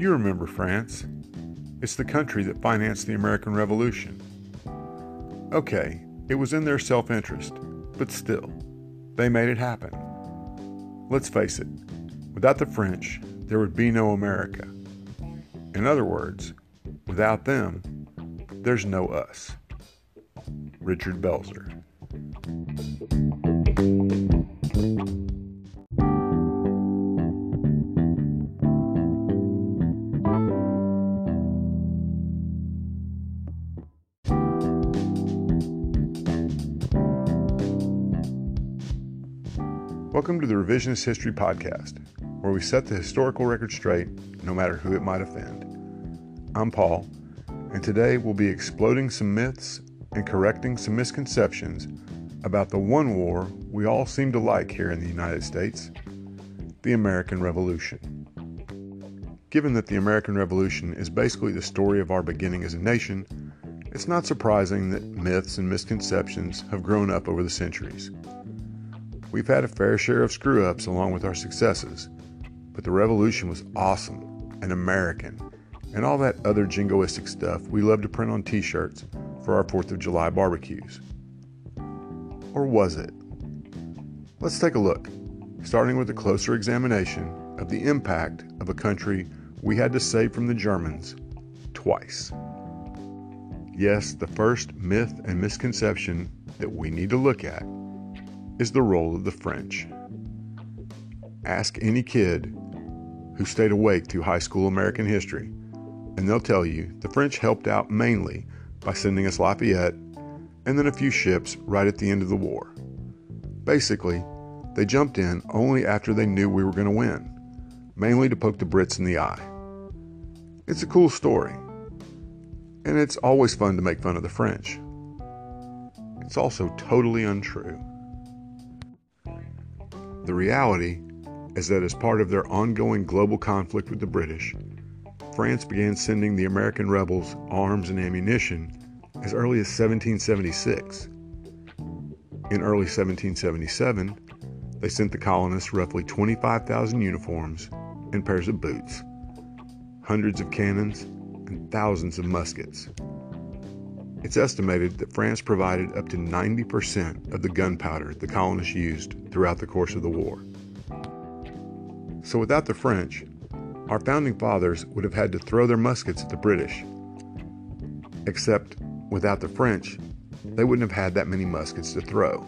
You remember France. It's the country that financed the American Revolution. Okay, it was in their self interest, but still, they made it happen. Let's face it, without the French, there would be no America. In other words, without them, there's no us. Richard Belzer. Welcome to the Revisionist History Podcast, where we set the historical record straight, no matter who it might offend. I'm Paul, and today we'll be exploding some myths and correcting some misconceptions about the one war we all seem to like here in the United States the American Revolution. Given that the American Revolution is basically the story of our beginning as a nation, it's not surprising that myths and misconceptions have grown up over the centuries. We've had a fair share of screw ups along with our successes, but the revolution was awesome and American and all that other jingoistic stuff we love to print on t shirts for our 4th of July barbecues. Or was it? Let's take a look, starting with a closer examination of the impact of a country we had to save from the Germans twice. Yes, the first myth and misconception that we need to look at is the role of the French. Ask any kid who stayed awake through high school American history, and they'll tell you the French helped out mainly by sending us Lafayette and then a few ships right at the end of the war. Basically, they jumped in only after they knew we were going to win, mainly to poke the Brits in the eye. It's a cool story, and it's always fun to make fun of the French. It's also totally untrue. The reality is that as part of their ongoing global conflict with the British, France began sending the American rebels arms and ammunition as early as 1776. In early 1777, they sent the colonists roughly 25,000 uniforms and pairs of boots, hundreds of cannons, and thousands of muskets. It's estimated that France provided up to 90% of the gunpowder the colonists used throughout the course of the war. So, without the French, our founding fathers would have had to throw their muskets at the British. Except, without the French, they wouldn't have had that many muskets to throw.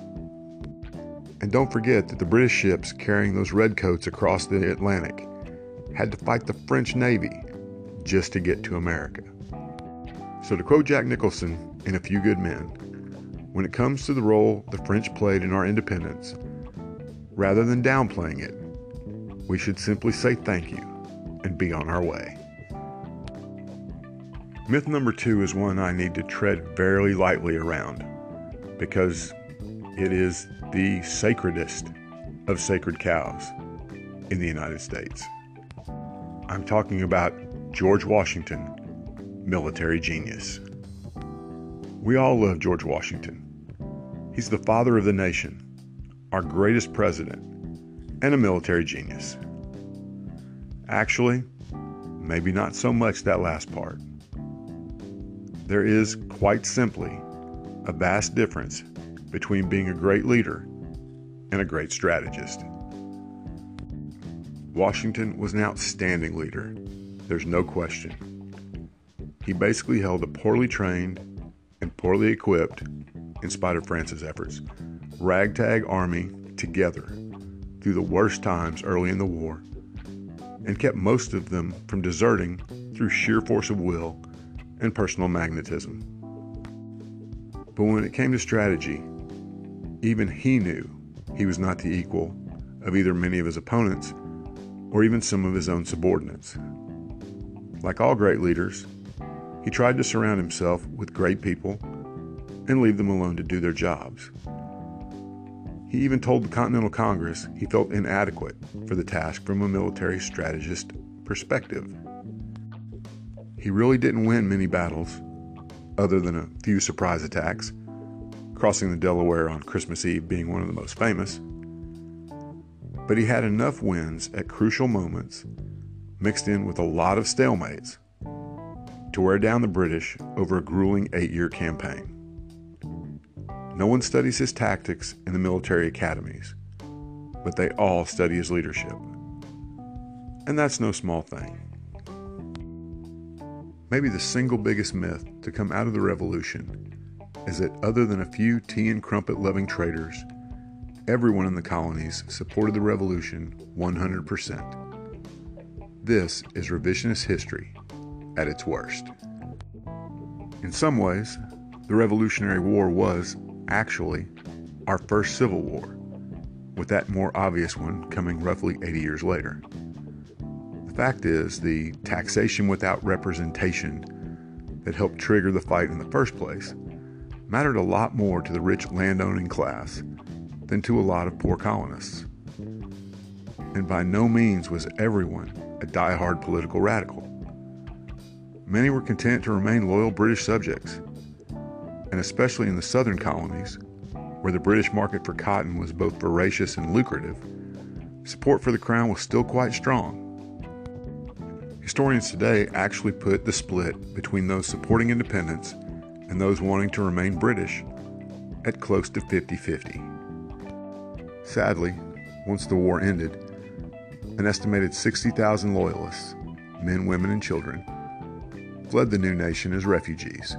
And don't forget that the British ships carrying those redcoats across the Atlantic had to fight the French Navy just to get to America. So, to quote Jack Nicholson in A Few Good Men, when it comes to the role the French played in our independence, rather than downplaying it, we should simply say thank you and be on our way. Myth number two is one I need to tread very lightly around because it is the sacredest of sacred cows in the United States. I'm talking about George Washington military genius. We all love George Washington. He's the father of the nation, our greatest president, and a military genius. Actually, maybe not so much that last part. There is, quite simply, a vast difference between being a great leader and a great strategist. Washington was an outstanding leader, there's no question. He basically held a poorly trained and poorly equipped, in spite of France's efforts, ragtag army together through the worst times early in the war and kept most of them from deserting through sheer force of will and personal magnetism. But when it came to strategy, even he knew he was not the equal of either many of his opponents or even some of his own subordinates. Like all great leaders, he tried to surround himself with great people and leave them alone to do their jobs. He even told the Continental Congress he felt inadequate for the task from a military strategist perspective. He really didn't win many battles, other than a few surprise attacks, crossing the Delaware on Christmas Eve being one of the most famous. But he had enough wins at crucial moments, mixed in with a lot of stalemates to wear down the British over a grueling eight year campaign. No one studies his tactics in the military academies, but they all study his leadership. And that's no small thing. Maybe the single biggest myth to come out of the revolution is that other than a few tea and crumpet loving traitors, everyone in the colonies supported the revolution 100%. This is revisionist history at its worst. In some ways, the Revolutionary War was, actually, our first Civil War, with that more obvious one coming roughly 80 years later. The fact is, the taxation without representation that helped trigger the fight in the first place mattered a lot more to the rich landowning class than to a lot of poor colonists. And by no means was everyone a die-hard political radical. Many were content to remain loyal British subjects, and especially in the southern colonies, where the British market for cotton was both voracious and lucrative, support for the crown was still quite strong. Historians today actually put the split between those supporting independence and those wanting to remain British at close to 50 50. Sadly, once the war ended, an estimated 60,000 loyalists, men, women, and children, fled the new nation as refugees.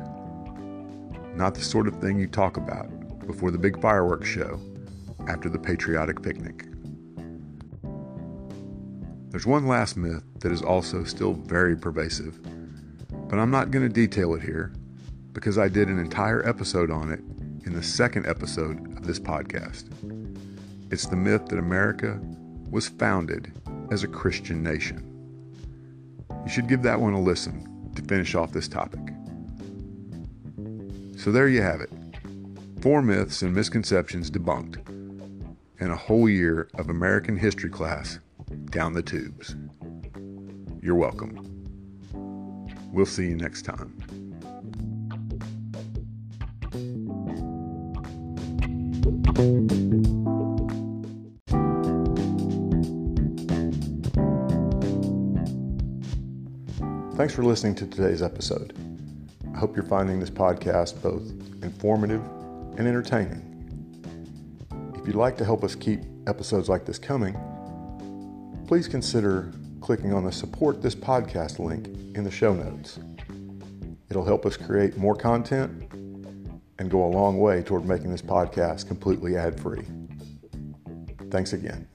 Not the sort of thing you talk about before the big fireworks show after the patriotic picnic. There's one last myth that is also still very pervasive, but I'm not going to detail it here because I did an entire episode on it in the second episode of this podcast. It's the myth that America was founded as a Christian nation. You should give that one a listen to finish off this topic. So there you have it four myths and misconceptions debunked, and a whole year of American history class down the tubes. You're welcome. We'll see you next time. Thanks for listening to today's episode. I hope you're finding this podcast both informative and entertaining. If you'd like to help us keep episodes like this coming, please consider clicking on the Support This Podcast link in the show notes. It'll help us create more content and go a long way toward making this podcast completely ad free. Thanks again.